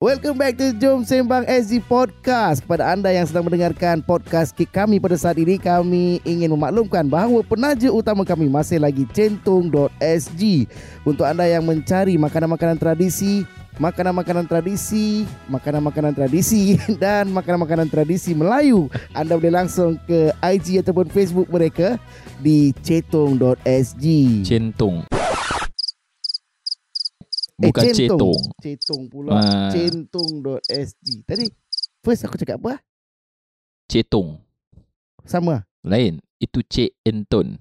Welcome back to Jom Sembang SG Podcast. Kepada anda yang sedang mendengarkan podcast kami pada saat ini, kami ingin memaklumkan bahawa penaja utama kami masih lagi centung.sg. Untuk anda yang mencari makanan-makanan tradisi, makanan-makanan tradisi, makanan-makanan tradisi dan makanan-makanan tradisi Melayu, anda boleh langsung ke IG ataupun Facebook mereka di cetung.sg. Centung. Bukan eh, cetung. Cetung pula. Ah. Centung.sg. Tadi first aku cakap apa? Cetung. Sama. Lain. Itu Cik Enton.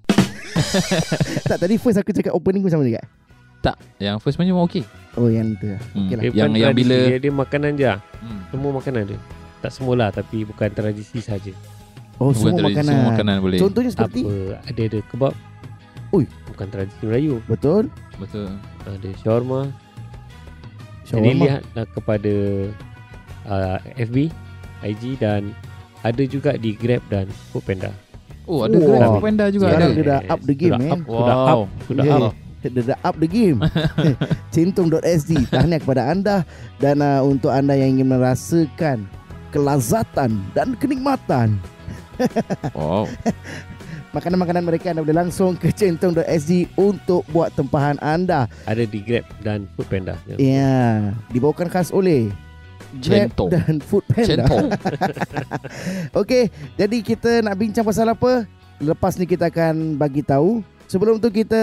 tak tadi first aku cakap opening pun sama juga. Tak. Yang first punya memang okey. Oh yang tu. Hmm. Okey lah. Dia Yang yang bila dia, dia makanan je hmm. Semua makanan dia Tak semualah Tapi bukan tradisi saja. Oh Bukan semua tradisi, makanan. Semua makanan boleh. Contohnya seperti Apa Ada ada kebab Ui. Bukan tradisi Melayu betul. Betul. Ada shawarma Jadi Shawarma. lihatlah kepada uh, FB IG dan ada juga di Grab dan Foodpanda. Oh, ada Wah. Grab Panda juga ada. dia dah up the game, sudah man. Up, sudah Wow. up, sudah Yeah. up. Dia dah up the game. Centung.sg. Tahniah kepada anda dan uh, untuk anda yang ingin merasakan kelazatan dan kenikmatan Wow. makanan-makanan mereka anda boleh langsung ke centung.sg untuk buat tempahan anda. Ada di Grab dan Foodpanda. Ya, dibawakan khas oleh Grab Centung. dan Food Panda. Centung. Okey, jadi kita nak bincang pasal apa? Lepas ni kita akan bagi tahu. Sebelum tu kita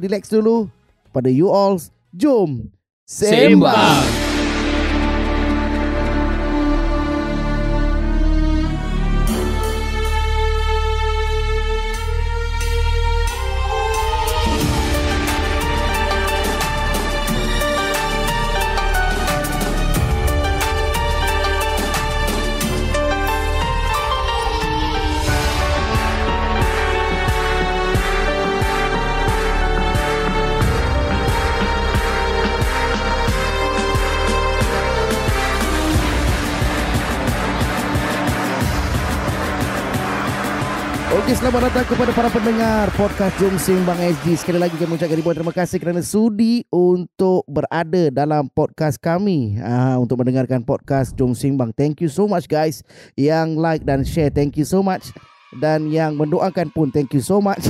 relax dulu. Pada you all, jom Sembang. Okey, selamat datang kepada para pendengar podcast Jom Sembang SG. Sekali lagi kami ucapkan ribuan terima kasih kerana sudi untuk berada dalam podcast kami. Ah, untuk mendengarkan podcast Jom Sembang. Thank you so much guys. Yang like dan share, thank you so much. Dan yang mendoakan pun, thank you so much.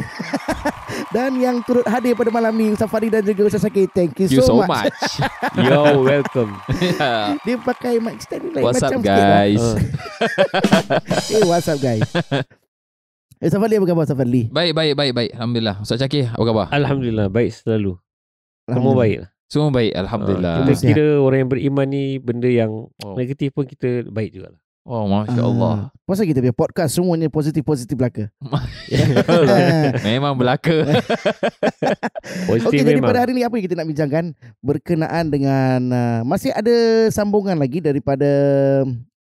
dan yang turut hadir pada malam ni, Ustaz Fadi dan juga Ustaz Syakir, thank you, Thank you so, so much. much. Yo, welcome. Yeah. Dia pakai mic stand ni lain What's macam up sikit lah. guys? Uh, Eh, what's up guys? Eh, Ustaz Fadli apa khabar Ustaz Fadli? Baik, baik, baik, baik. Alhamdulillah. Ustaz Syakir, apa khabar? Alhamdulillah, baik selalu. Semua baik lah. Semua baik, Alhamdulillah. Kita Sihat. kira orang yang beriman ni benda yang Oh, negatif pun kita baik juga lah. oh Masya Allah. Ah, Pasal kita punya podcast semuanya positif-positif belaka. Memang belaka. Positif Okey, jadi pada hari ni apa yang kita nak bincangkan berkenaan dengan uh, masih ada sambungan lagi daripada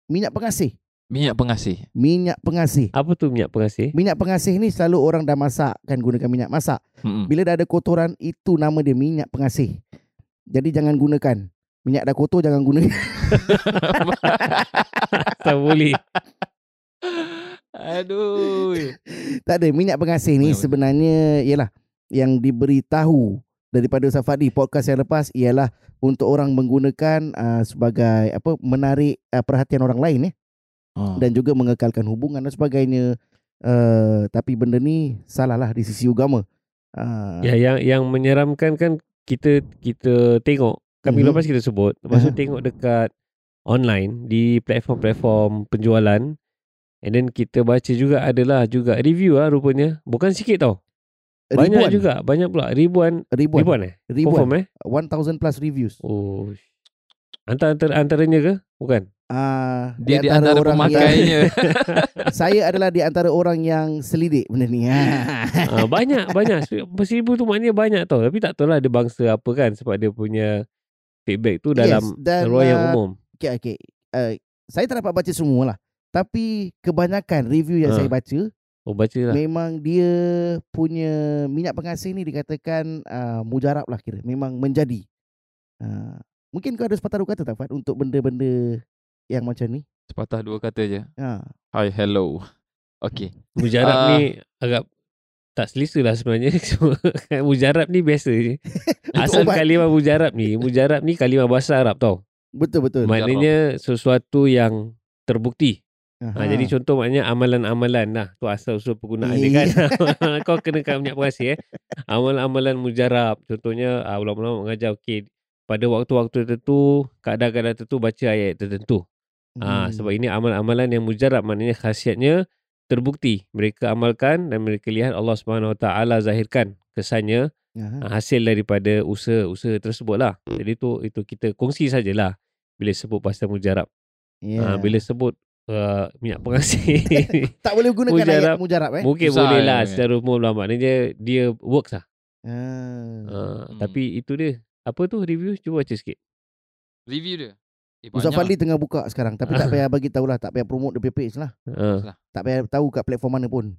minyak pengasih. Minyak pengasih. Minyak pengasih. Apa tu minyak pengasih? Minyak pengasih ni selalu orang dah masak kan gunakan minyak masak. Mm-mm. Bila dah ada kotoran itu nama dia minyak pengasih. Jadi jangan gunakan. Minyak dah kotor jangan guna. Tak boleh. Aduh. tak ada minyak pengasih ni Betul. sebenarnya ialah yang diberitahu daripada Ustaz Fadi podcast yang lepas ialah untuk orang menggunakan uh, sebagai apa menarik uh, perhatian orang lain eh Oh. dan juga mengekalkan hubungan dan sebagainya. Uh, tapi benda ni salah lah di sisi agama. Uh, Ya yang yang menyeramkan kan kita kita tengok. Kami Mhm. lepas kita sebut lepas tu Aha. tengok dekat online di platform-platform penjualan. And then kita baca juga adalah juga review lah rupanya. Bukan sikit tau. Banyak ribuan, juga banyak pula. Ribuan. Ribuan, ribuan, eh? Ribuan, confirm eh? 1000 plus reviews. oh antara antaranya ke? Bukan Uh, Dia di antara pemakainya. yang, saya adalah di antara orang yang selidik benda ni. uh, banyak banyak seribu tu maknanya banyak tau tapi tak tahu lah dia bangsa apa kan sebab dia punya feedback tu dalam dan, ruang yang uh, umum Okay, okay. Uh, saya tak dapat baca semua lah. Tapi kebanyakan review yang Ha. saya baca oh baca lah memang dia punya minyak pengasih ni dikatakan uh, mujarab lah kira. Memang menjadi. Uh, mungkin kau ada sepatah kata tak Fad untuk benda-benda yang macam ni? Sepatah dua kata je. Ha. Hi, hello. Okay. Mujarab Ah. ni agak tak selesa lah sebenarnya. mujarab ni biasa je. Asal ubat. kalimah mujarab ni. Mujarab ni kalimah bahasa Arab tau. Betul betul. Maknanya sesuatu yang terbukti. Ha, jadi contoh maknanya amalan-amalan lah. Tu asal usul penggunaan dia kan. Kau kena kan minyak pengasih eh. Amalan-amalan mujarab. Contohnya ah, ulama-ulama mengajar okey pada waktu-waktu tertentu, keadaan-keadaan tertentu baca ayat tertentu. Ah, Hmm. sebab ini amalan-amalan yang mujarab maknanya khasiatnya terbukti. Mereka amalkan dan mereka lihat Allah Subhanahu Wa Taala zahirkan kesannya Aha. ah, hasil daripada usaha-usaha tersebut lah. Jadi tu itu kita kongsi sajalah bila sebut pasal mujarab. Yeah. Ah, bila sebut uh, minyak pengasih tak boleh gunakan ayat Mujarab. mujarab eh. mungkin Susah boleh lah kan. secara umum lah maknanya dia works lah. Ah. Uh, Hmm. Tapi itu dia. Apa tu review? Cuba baca sikit. Review dia. Eh, Ustaz Fadli tengah buka sekarang tapi tak payah bagi tahu lah, tak payah promote dia punya page lah. Uh, Tak payah tahu kat platform mana pun.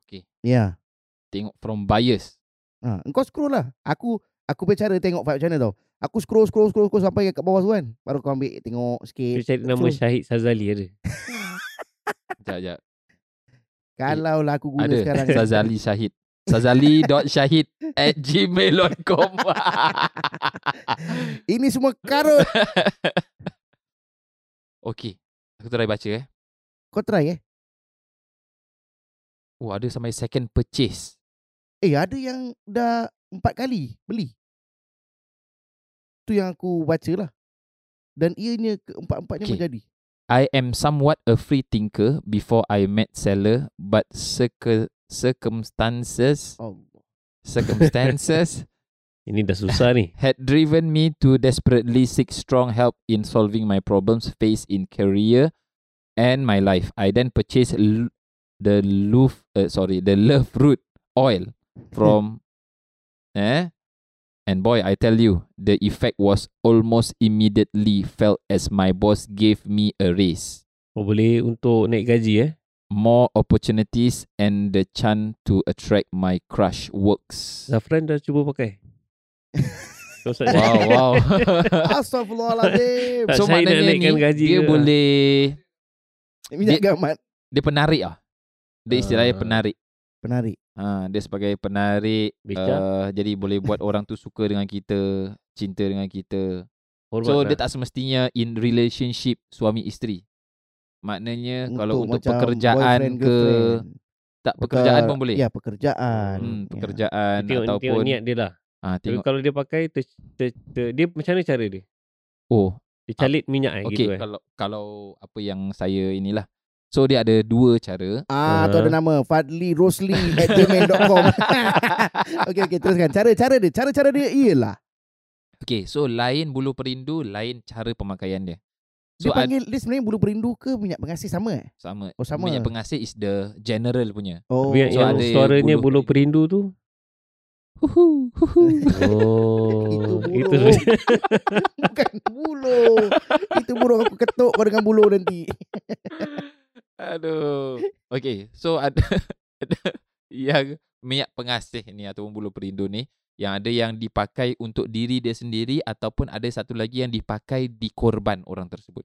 Okey. Ya. Tengok from buyers. Ha, engkau scroll lah. Aku aku punya cara tengok vibe channel tau. Aku scroll scroll scroll, scroll sampai kat bawah tu kan. Baru kau ambil tengok dia sikit. cari nama Scroll. Syahid Sazali ada. Sekejap, sekejap. Kalau lah aku guna Ada sekarang. Sazali Syahid. Sazali.syahid at gmail.com Ini semua karut. Okay. Aku try baca eh. Kau try eh. Oh, ada sampai second purchase. Eh ada yang dah empat kali beli. Tu yang aku baca lah. Dan ianya keempat-empatnya Okay. menjadi. I am somewhat a free thinker before I met seller, but circ- circumstances Oh. circumstances Ini dah susah ni. had driven me to desperately seek strong help in solving my problems faced in career and my life. I then purchased l- the love, uh, sorry, the love root oil from, eh, and boy, I tell you, the effect was almost immediately felt as my boss gave me a raise, Oh, boleh untuk naik gaji eh. More opportunities, and the chance to attract my crush works. Zafran dah cuba pakai. Wow, wow. Astagfirullahaladzim. Tak, so saya nak maknanya ni gaji dia ke? boleh Minyak gamat. dia penarik ah. Dia istilahnya Ah. penarik. Penarik. Ha, dia sebagai penarik uh, jadi boleh buat orang tu suka dengan kita, cinta dengan kita. Hormat so lah. dia tak semestinya in relationship suami isteri. Maknanya kalau untuk macam pekerjaan ke girlfriend. tak pekerjaan pun boleh. Ya pekerjaan. Hmm, Ya. pekerjaan tengok, ataupun tengok niat dia lah. ah Tapi tengok kalau dia pakai ter, ter, ter, dia macam mana cara dia? oh Dia calit minyak eh, okey gitu eh. kalau kalau apa yang saya inilah. So dia ada dua cara. Ah, tu Ah. ada nama Fadli Rosli at gmail.com Okey, okey, teruskan Cara-cara dia Cara-cara dia ialah Okey, so lain bulu perindu, lain cara pemakaian dia. Dia So ad- panggil Dia sebenarnya bulu perindu ke Minyak pengasih sama eh sama. Oh, sama. Minyak pengasih is the general punya. Oh Tapi yang, so yang ada suaranya bulu bulu perindu tu. Huhu, huhu. Oh, Itu bulu Bukan bulu Itu bulu aku ketuk kau dengan bulu nanti Aduh. Okay, so ada, ada yang minyak pengasih ni ataupun bulu perindu ni yang ada yang dipakai untuk diri dia sendiri ataupun ada satu lagi yang dipakai di korban orang tersebut.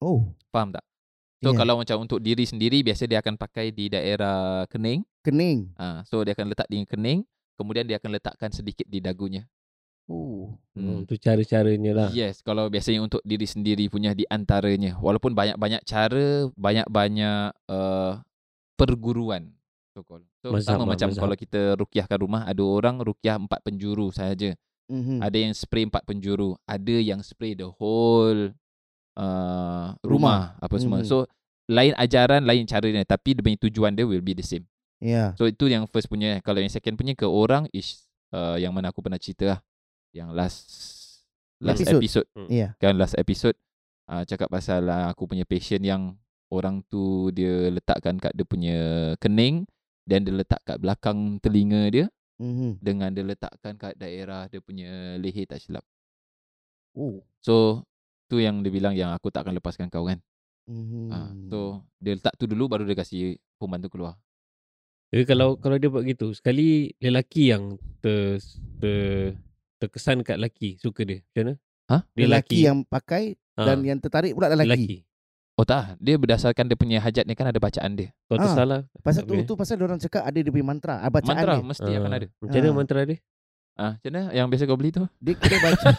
Oh Faham tak? So Ya. kalau macam untuk diri sendiri biasa dia akan pakai di daerah kening. Kening Ah, so dia akan letak di kening, kemudian dia akan letakkan sedikit di dagunya. Oh Hmm, tu cara-caranya lah. Yes, kalau biasanya untuk diri sendiri punya di antaranya. Walaupun banyak-banyak cara, banyak-banyak uh, perguruan. So, call. so Mazhab sama lah, macam mazhab. kalau kita rukyahkan rumah, ada orang rukyah empat penjuru sahaja. Mhm. Ada yang spray empat penjuru, ada yang spray the whole uh, rumah, apa semua. Mhm. So lain ajaran, lain caranya, tapi dia punya tujuan dia will be the same. Ya So itu yang first punya. Kalau yang second punya ke orang is uh, yang mana aku pernah cerita lah. Yang last last Episode. episode Ya kan last episode uh, cakap pasal uh, aku punya patient yang orang tu dia letakkan kat dia punya kening dan dia letak kat belakang telinga dia Mhm. dengan dia letakkan kat daerah dia punya leher tak silap. Oh So tu yang dia bilang yang aku tak akan lepaskan kau kan. Mhm. Uh, so dia letak tu dulu baru dia kasih pembantu keluar. Jadi kalau kalau dia buat gitu, sekali lelaki yang ter, ter terkesan kat lelaki suka dia. Macam mana? Ha? Dia Lelaki yang pakai Ah, Dan yang tertarik pula lelaki, lelaki. Oh tak, dia berdasarkan dia punya hajat ni kan ada bacaan dia. Kau Ah, tersalah. Pasal tak tu boleh. tu pasal orang cakap ada dia punya mantra, ah, bacaan Mantra dia. mesti akan Ah, ada. Macam mana Ah. mantra dia? Ah, macam mana yang biasa kau beli tu? Dia kena baca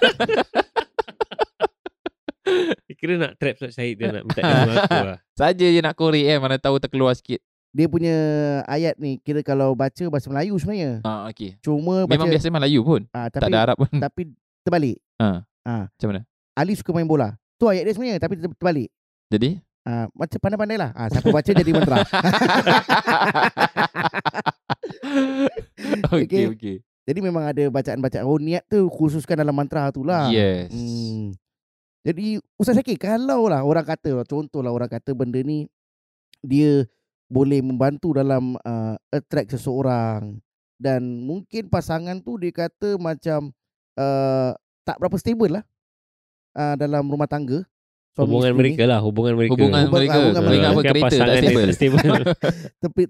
Kira nak trap Ustaz Syahid dia nak minta dia mengaku lah. Saja je nak korek eh Mana tahu terkeluar sikit Dia punya ayat ni kira kalau baca bahasa Melayu sebenarnya. Ah, okay. Cuma baca Memang biasa Melayu pun ah, Tak tapi ada Arab pun tapi terbalik. Macam mana Ali suka main bola. Tu ayat dia sebenarnya tapi ter- terbalik. Jadi Ah, macam pandai-pandai lah. Ah, siapa baca jadi mantra. Okay. Okay okay jadi memang ada bacaan-bacaan. Oh niat tu khususkan dalam mantra tu lah. Yes Hmm. Jadi Ustaz Syakir kalau lah orang kata contohlah orang kata benda ni dia boleh membantu dalam uh, attract seseorang dan mungkin pasangan tu dia kata macam uh, tak berapa stable lah uh, dalam rumah tangga. Hubungan mereka lah, hubungan mereka. Hubungan Hubungan- mereka hubungan Mereka mereka. apa Kan kereta tak stable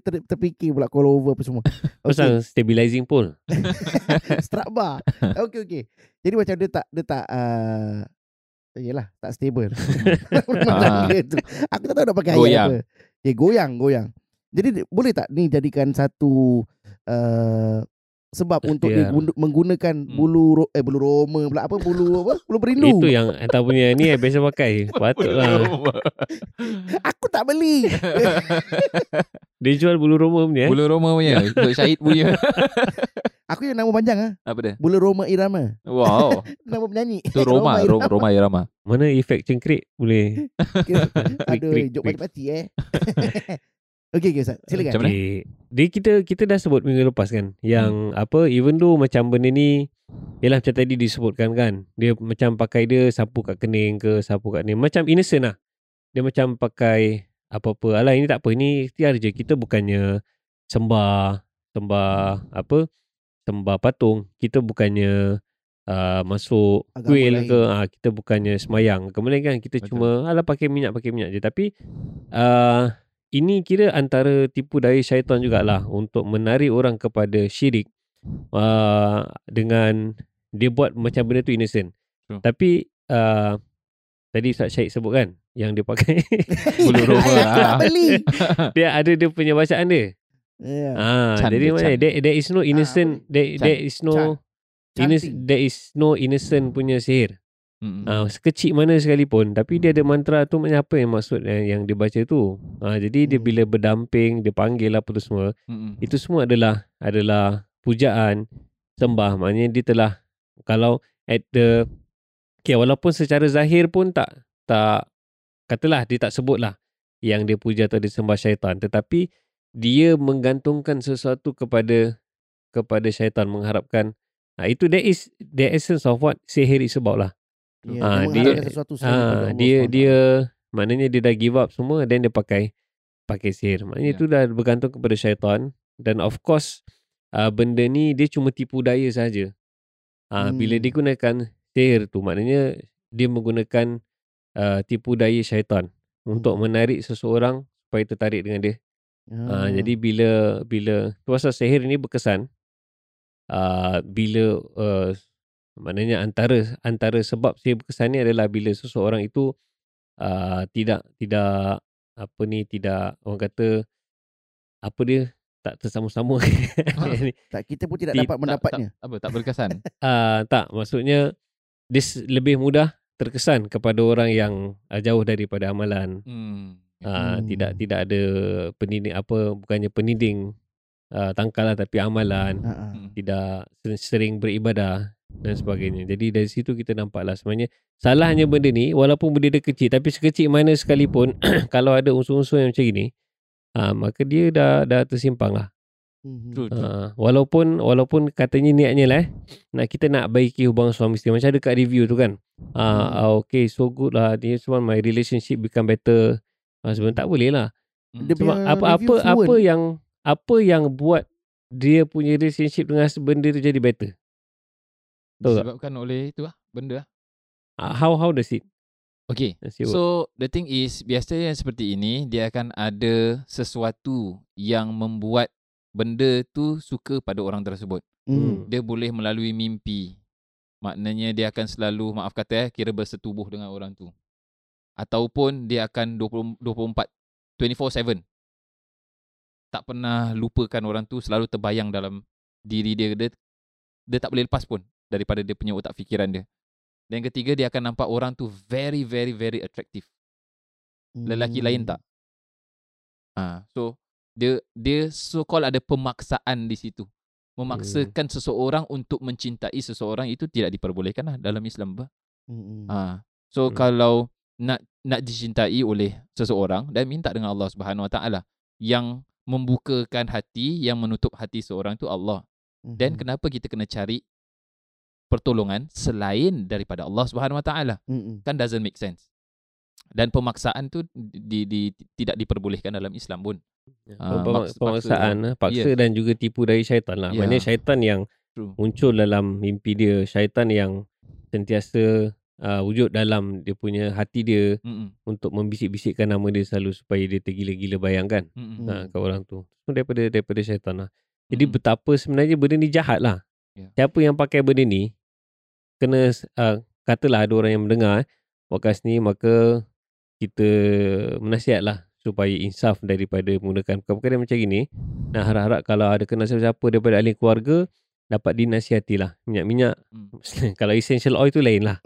ter, terfikir pula call over apa semua. Pasal stabilizing pole. Strap bar. Okey okey. Jadi macam dia tak dia tak uh, yalah tak stable. Ah. tu. Aku tak tahu nak pakai ayat Goyang. apa. Eh goyang goyang. Jadi di- boleh tak ni jadikan satu uh, sebab untuk dia Ikhtiar. gun- menggunakan Hmm. bulu ro- eh bulu roma pula apa bulu apa bulu berindu. Itu yang entah punya ni yang biasa pakai. Patutlah. Aku tak beli. Dia jual bulu roma punya. eh. Bulu Roma punya Untuk Syahid punya Aku yang nama panjang ah. Apa dia Bulu Roma Irama. Wow Nama penyanyi. Itu Roma Roma, Roma Irama Mana efek cengkrik boleh. Aduh, jok pati-pati eh. Okey okey Ustaz. Silakan. Macam mana? Okay. Dia kita kita dah sebut minggu lepas kan. Yang apa even though macam benda ni Yalah macam tadi disebutkan kan. Dia macam pakai dia sapu kat kening ke Sapu kat ni. Macam innocent lah. Dia macam pakai Apa-apa. Alah ini tak apa. Ini ikhtiar je. Kita bukannya Sembah Sembah Apa? Sembah patung. Kita bukannya uh, Masuk Agama kuil lain. ke. Uh, Kita bukannya semayang Kemudian kan kita Betul. cuma Alah pakai minyak Pakai minyak je. Tapi uh, Ini kira antara Tipu daya syaitan jugalah Untuk menarik orang kepada syirik uh, dengan dia buat macam benda tu innocent. True. Tapi uh, tadi Ustaz Syed sebut kan yang dia pakai Bulu Roma ah. beli. dia ada dia punya bacaan dia. Ya. Ah Chan jadi mana there, there is no innocent there, Chan. there is no Chan. Chanting. there is no innocent punya sihir. Mm-mm. Ah sekecil mana sekalipun tapi dia ada mantra tu macam apa yang maksud yang, yang dia baca tu. Ah jadi dia Hmm. bila berdamping dia panggil apa tu semua Mm-mm. itu semua adalah adalah pujaan sembah maknanya dia telah kalau at the okay, walaupun secara zahir pun tak tak katalah dia tak sebut lah yang dia puja atau dia sembah syaitan tetapi dia menggantungkan sesuatu kepada kepada syaitan mengharapkan ah, itu that is the essence of what sihir is about lah Ya, Ah, dia dia- sesuatu ah, Allah dia dia maknanya dia dah give up semua then dia pakai pakai sihir maknanya Ya. itu dah bergantung kepada syaitan dan of course uh, benda ni dia cuma tipu daya saja uh, Hmm. bila dia gunakan sihir tu maknanya dia menggunakan uh, tipu daya syaitan untuk menarik seseorang supaya tertarik dengan dia Ah. uh, jadi bila bila tu pasal sihir ni berkesan uh, bila uh, maknanya antara antara sebab sihir berkesan ni adalah bila seseorang itu uh, tidak tidak apa ni tidak orang kata apa dia tak tersama-sama Ni, tak kita pun tidak Ti- dapat Tak- mendapatnya. tak, Apa tak berkesan uh, tak maksudnya dia s- lebih mudah terkesan kepada orang yang uh, jauh daripada amalan Hmm. uh, Hmm. tidak tidak ada peniding apa bukannya peniding uh, tangkal lah tapi amalan Ha, ha. Hmm. tidak ser- sering beribadah dan sebagainya. Jadi dari situ kita nampaklah sebenarnya salahnya benda ni walaupun benda dia kecil tapi sekecil mana sekalipun kalau ada unsur-unsur yang macam ini uh, maka dia dah dah tersimpang lah. Mhm. True, true. Uh, walaupun walaupun katanya niatnya lah eh, nak kita nak baiki hubungan suami isteri macam ada kat review tu kan. Ah uh, okay so good lah this one my relationship become better. Uh, sebenarnya tak boleh lah. Dia Sebab punya apa apa apa fluent. yang apa yang buat dia punya relationship dengan benda tu jadi better. Betul tak? Disebabkan oleh itu lah Benda lah Uh, how how does it? Okay does it? So the thing is Biasanya yang seperti ini Dia akan ada Sesuatu Yang membuat Benda tu Suka pada orang tersebut Hmm. Dia boleh melalui mimpi Maknanya dia akan selalu Maaf kata eh Kira bersetubuh dengan orang tu Ataupun Dia akan 20, 24 24-7 Tak pernah lupakan orang tu Selalu terbayang dalam Diri dia Dia, dia tak boleh lepas pun Daripada dia punya otak fikiran dia Dan yang ketiga dia akan nampak orang tu very very very attractive. Lelaki lain tak? Ah, so dia dia so called ada pemaksaan di situ. Memaksakan seseorang untuk mencintai seseorang itu tidak diperbolehkan lah dalam Islam. Bah. Hmm. Ah, so Hmm. kalau nak nak dicintai oleh seseorang dan minta dengan Allah Subhanahu Wa Taala yang membukakan hati, yang menutup hati seorang tu Allah. Hmm. Dan kenapa kita kena cari pertolongan selain daripada Allah Subhanahu Wa Taala? Kan doesn't make sense. Dan pemaksaan tu di, di, tidak diperbolehkan dalam Islam pun. Ah, Pem- maks- pemaksaan lah, paksa Ya. dan juga tipu dari syaitan lah. Ya. Maknanya syaitan yang True. muncul dalam mimpi dia, syaitan yang sentiasa uh, wujud dalam dia punya hati dia Mm-mm. untuk membisik-bisikkan nama dia selalu supaya dia tergila-gila bayangkan Mm-mm. ha, kat orang tu. Semua daripada daripada syaitan lah. Jadi Mm-mm. betapa sebenarnya benda ni jahat lah. Ya. Siapa yang pakai benda ni kena uh, katalah ada orang yang mendengar eh, podcast ni maka kita menasihat lah supaya insaf daripada menggunakan perkara-perkara macam gini. Nah harap-harap kalau ada kena siapa-siapa daripada ahli keluarga dapat dinasihatilah. Minyak-minyak Mm. kalau essential oil tu lain lah.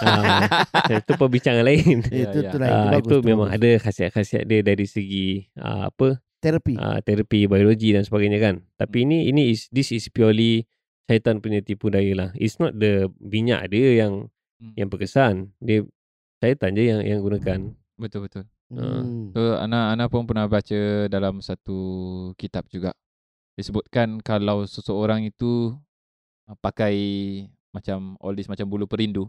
ha, itu perbincangan lain. Ya, Itu ya. lah. Ah, Itu itu bagus. memang bagus. ada khasiat-khasiat dia dari segi uh, apa terapi. uh, terapi biologi dan sebagainya kan. Tapi ini ini is this is purely syaitan punya tipu daya lah. It's not the minyak dia yang Hmm. yang berkesan. Dia syaitan je yang yang gunakan. Betul betul. Hmm. So Ana Ana pun pernah baca dalam satu kitab juga. Disebutkan kalau seseorang itu uh, pakai macam all this macam bulu perindu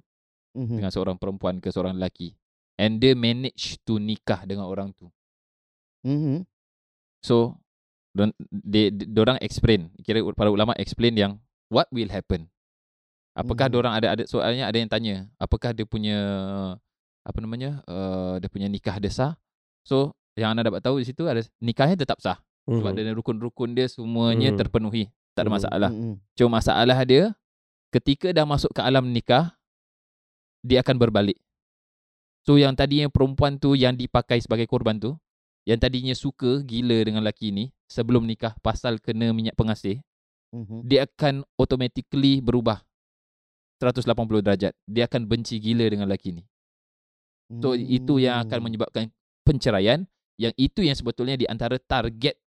Mhm. dengan seorang perempuan ke seorang lelaki and dia manage to nikah dengan orang tu. Mhm. So don- they orang explain, kira para ulama explain yang what will happen. Apakah Mhm. orang ada ada soalnya ada yang tanya, apakah dia punya apa namanya? Uh, dia punya nikah dia sah? So yang anda dapat tahu di situ ada nikahnya tetap sah sebab Mhm. dia rukun-rukun dia semuanya Mhm. terpenuhi. Tak ada Mhm. masalah. Mhm. Cuma masalah dia ketika dah masuk ke alam nikah dia akan berbalik. So yang tadinya perempuan tu yang dipakai sebagai korban tu yang tadinya suka gila dengan lelaki ni sebelum nikah pasal kena minyak pengasih Mhm. dia akan automatically berubah 180 darjat. Dia akan benci gila dengan lelaki ni. So itu yang akan Hmm. menyebabkan penceraian yang itu yang sebetulnya di antara target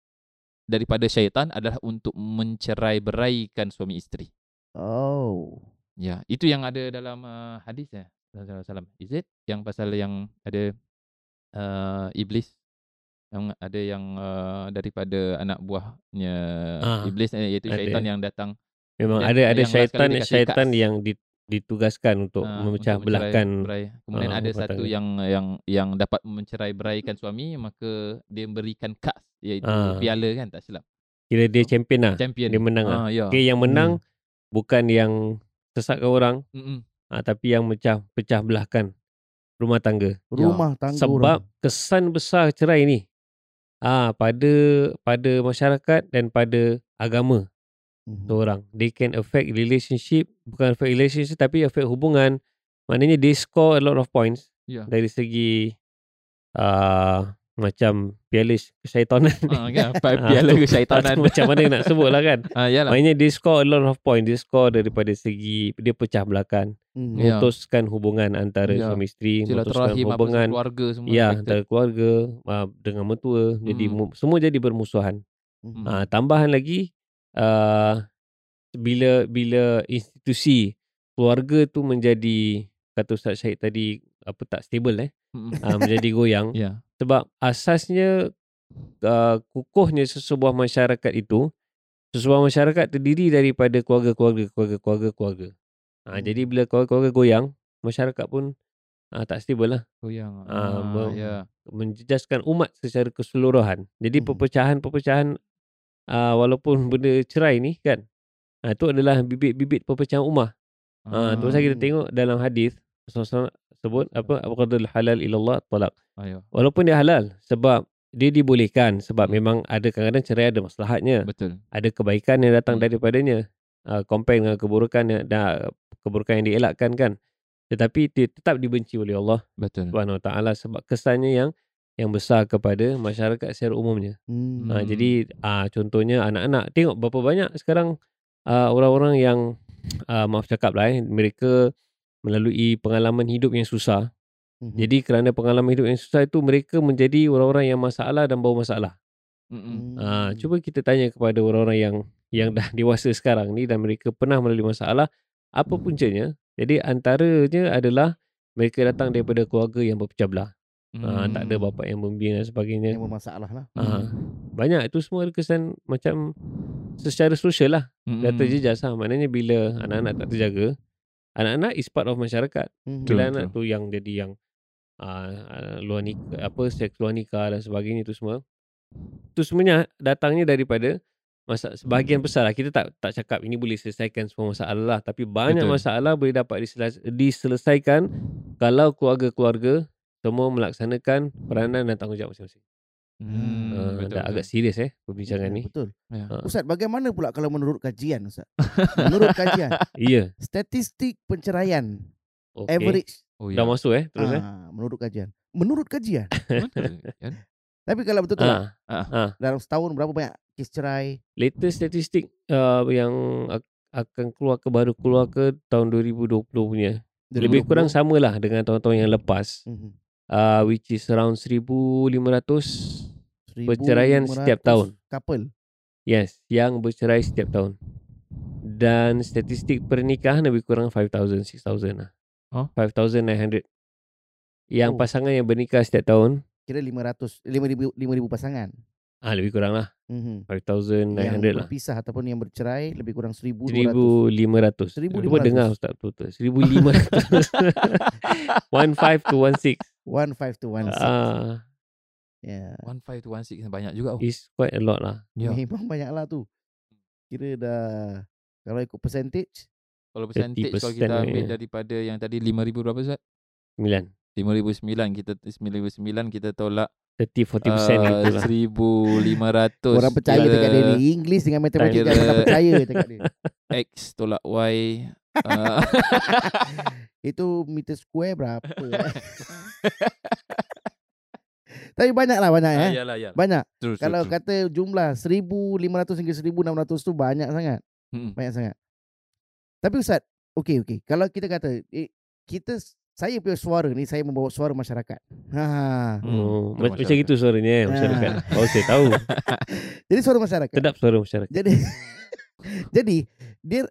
daripada syaitan adalah untuk mencerai beraikan suami isteri. Oh. Ya, itu yang ada dalam uh, hadis ya. Salam. Is it yang pasal yang ada uh, iblis yang ada yang uh, daripada anak buahnya Ah, iblis eh, iaitu ada. syaitan yang datang Memang Dan ada ada syaitan syaitan kas. yang di, ditugaskan untuk ah, memecah untuk belahkan berai. Kemudian ah, ada satu yang yang yang dapat mencerai beraikan suami maka dia berikan kas iaitu Ah. piala kan tak silap. kira dia champion lah. Champion. Dia menang lah. Ah, ya. Okay, yang menang bukan yang sesatkan orang Mm-mm. ah, tapi yang mecah pecah belahkan rumah tangga. Rumah tangga Sebab orang. kesan besar cerai ni ah pada pada masyarakat dan pada agama Mhm. seorang. They can affect relationship, bukan affect relationship tapi affect hubungan. Maknanya they score a lot of points Ya. dari segi uh, macam piala kesyaitanan. Ah, kan? Ah, piala tak tahu macam mana nak sebut lah kan. Ah, yalah. Maknanya dia score a lot of points. Dia score daripada segi dia pecah belakang. Mhm. Ya. Memutuskan hubungan antara Ya. suami isteri. Memutuskan hubungan keluarga semua. Ya, affected. antara keluarga uh, dengan mertua. Jadi Hmm. mu- semua jadi bermusuhan. Mhm. Uh, tambahan lagi uh, bila bila institusi keluarga tu menjadi kata Ustaz Syahid tadi apa tak stable eh uh, menjadi goyang Ya. Sebab asasnya uh, kukuhnya sesebuah masyarakat itu sesebuah masyarakat terdiri daripada keluarga-keluarga keluarga-keluarga keluarga. Ha, Hmm. jadi bila keluarga-keluarga goyang masyarakat pun uh, tak stable lah Goyang. Ah, Ah, mem- ya. menjejaskan umat secara keseluruhan. Jadi Mhm. perpecahan-perpecahan uh, walaupun benda cerai ni kan. Uh, itu adalah bibit-bibit perpecahan ummah. Uh, tu pasal kita Hmm. tengok dalam hadis Rasulullah sebut apa aqdul halal ilallah talak. Ayo. Walaupun dia halal sebab dia dibolehkan sebab Hmm. memang ada kadang-kadang cerai ada maslahatnya. Betul. Ada kebaikan yang datang Hmm. daripadanya. Uh, compare dengan keburukan yang dan keburukan yang dielakkan kan. Tetapi dia tetap dibenci oleh Allah Betul. Subhanahu Taala sebab kesannya yang yang besar kepada masyarakat secara umumnya. Hmm. Ha, Hmm. jadi uh, contohnya anak-anak tengok berapa banyak sekarang uh, orang-orang yang uh, maaf cakap lah eh mereka melalui pengalaman hidup yang susah. Mhm. Jadi kerana pengalaman hidup yang susah itu mereka menjadi orang-orang yang masalah dan bawa masalah. Mm-mm. Ah, Hmm. cuba kita tanya kepada orang-orang yang yang dah dewasa sekarang ni dan mereka pernah melalui masalah, apa puncanya? Jadi antaranya adalah mereka datang daripada keluarga yang berpecah belah. Ah, tak ada Mm. bapa yang membimbing dan sebagainya. yang bermasalah lah. Ah, banyak itu semua ada kesan macam secara sosial lah. Mm-mm. Dah terjejas lah. Maknanya bila anak-anak tak terjaga, anak-anak is part of masyarakat. Mhm. Betul, Bila betul. anak tu yang jadi yang uh, luar nikah, apa seks luar nikah dan sebagainya tu semua. Tu semuanya datangnya daripada masa sebahagian besar lah kita tak tak cakap ini boleh selesaikan semua masalah lah tapi banyak Betul. masalah boleh dapat diseles- diselesaikan kalau keluarga-keluarga semua melaksanakan peranan dan tanggungjawab masing-masing. Mm, Uh, betul, dah betul. agak serius eh perbincangan Ya, ni. Betul. Ya. Ah. Ustaz, bagaimana pula kalau menurut kajian Ustaz? menurut kajian, Iya. statistik penceraian Okay. average Oh, Dah masuk eh terus eh. ah, menurut kajian. Menurut kajian. Betul, kan? Tapi kalau betul-betul lah, Ah, ah. dalam setahun berapa banyak kes cerai? latest statistik uh, yang ak- akan keluar ke baru keluar ke tahun 2020 punya. Lebih kurang samalah dengan tahun-tahun yang lepas. Mhm. Uh, which is around 1500 Perceraian setiap 1,500 tahun. Couple. yes yang bercerai setiap tahun. Dan statistik pernikahan lebih kurang 5000 6000 lah. Oh. 5900. Yang Oh. pasangan yang bernikah setiap tahun Kira 500 5000 5000 pasangan. ah lebih kurang lah Mhm. 5900 yang lah. berpisah ataupun yang bercerai lebih kurang 1200. 1500. 1500. Cuba dengar Ustaz betul-betul. 1500. 15 to 16. 15 to 16. Ah, Ya. One five to one six banyak juga. Oh. is quite a lot lah. Ya. Memang banyak lah tu. Kira dah kalau ikut percentage Kalau percentage kalau 30% kita ambil ya. daripada yang tadi 5000 berapa Ustaz? 9. 5009 kita 9009 kita tolak 30 40% uh, gitu lah. 1500 orang percaya dekat dia ni. English dengan matematik tak percaya dekat dia. X tolak Y uh, Itu meter square berapa? Tapi banyak lah banyak eh. Yalah ya. Banyak. Terus Kalau terus, kata jumlah 1500 hingga 1600 tu banyak sangat. Hmm. Banyak sangat. Tapi Ustaz, okey okey. Kalau kita kata eh, kita saya punya suara ni saya membawa suara masyarakat. Ha. Hmm, Oh, macam masyarakat. gitu suaranya eh, masyarakat. Ah. Oh, saya tahu. Jadi suara masyarakat. Sedap suara masyarakat. Jadi jadi dia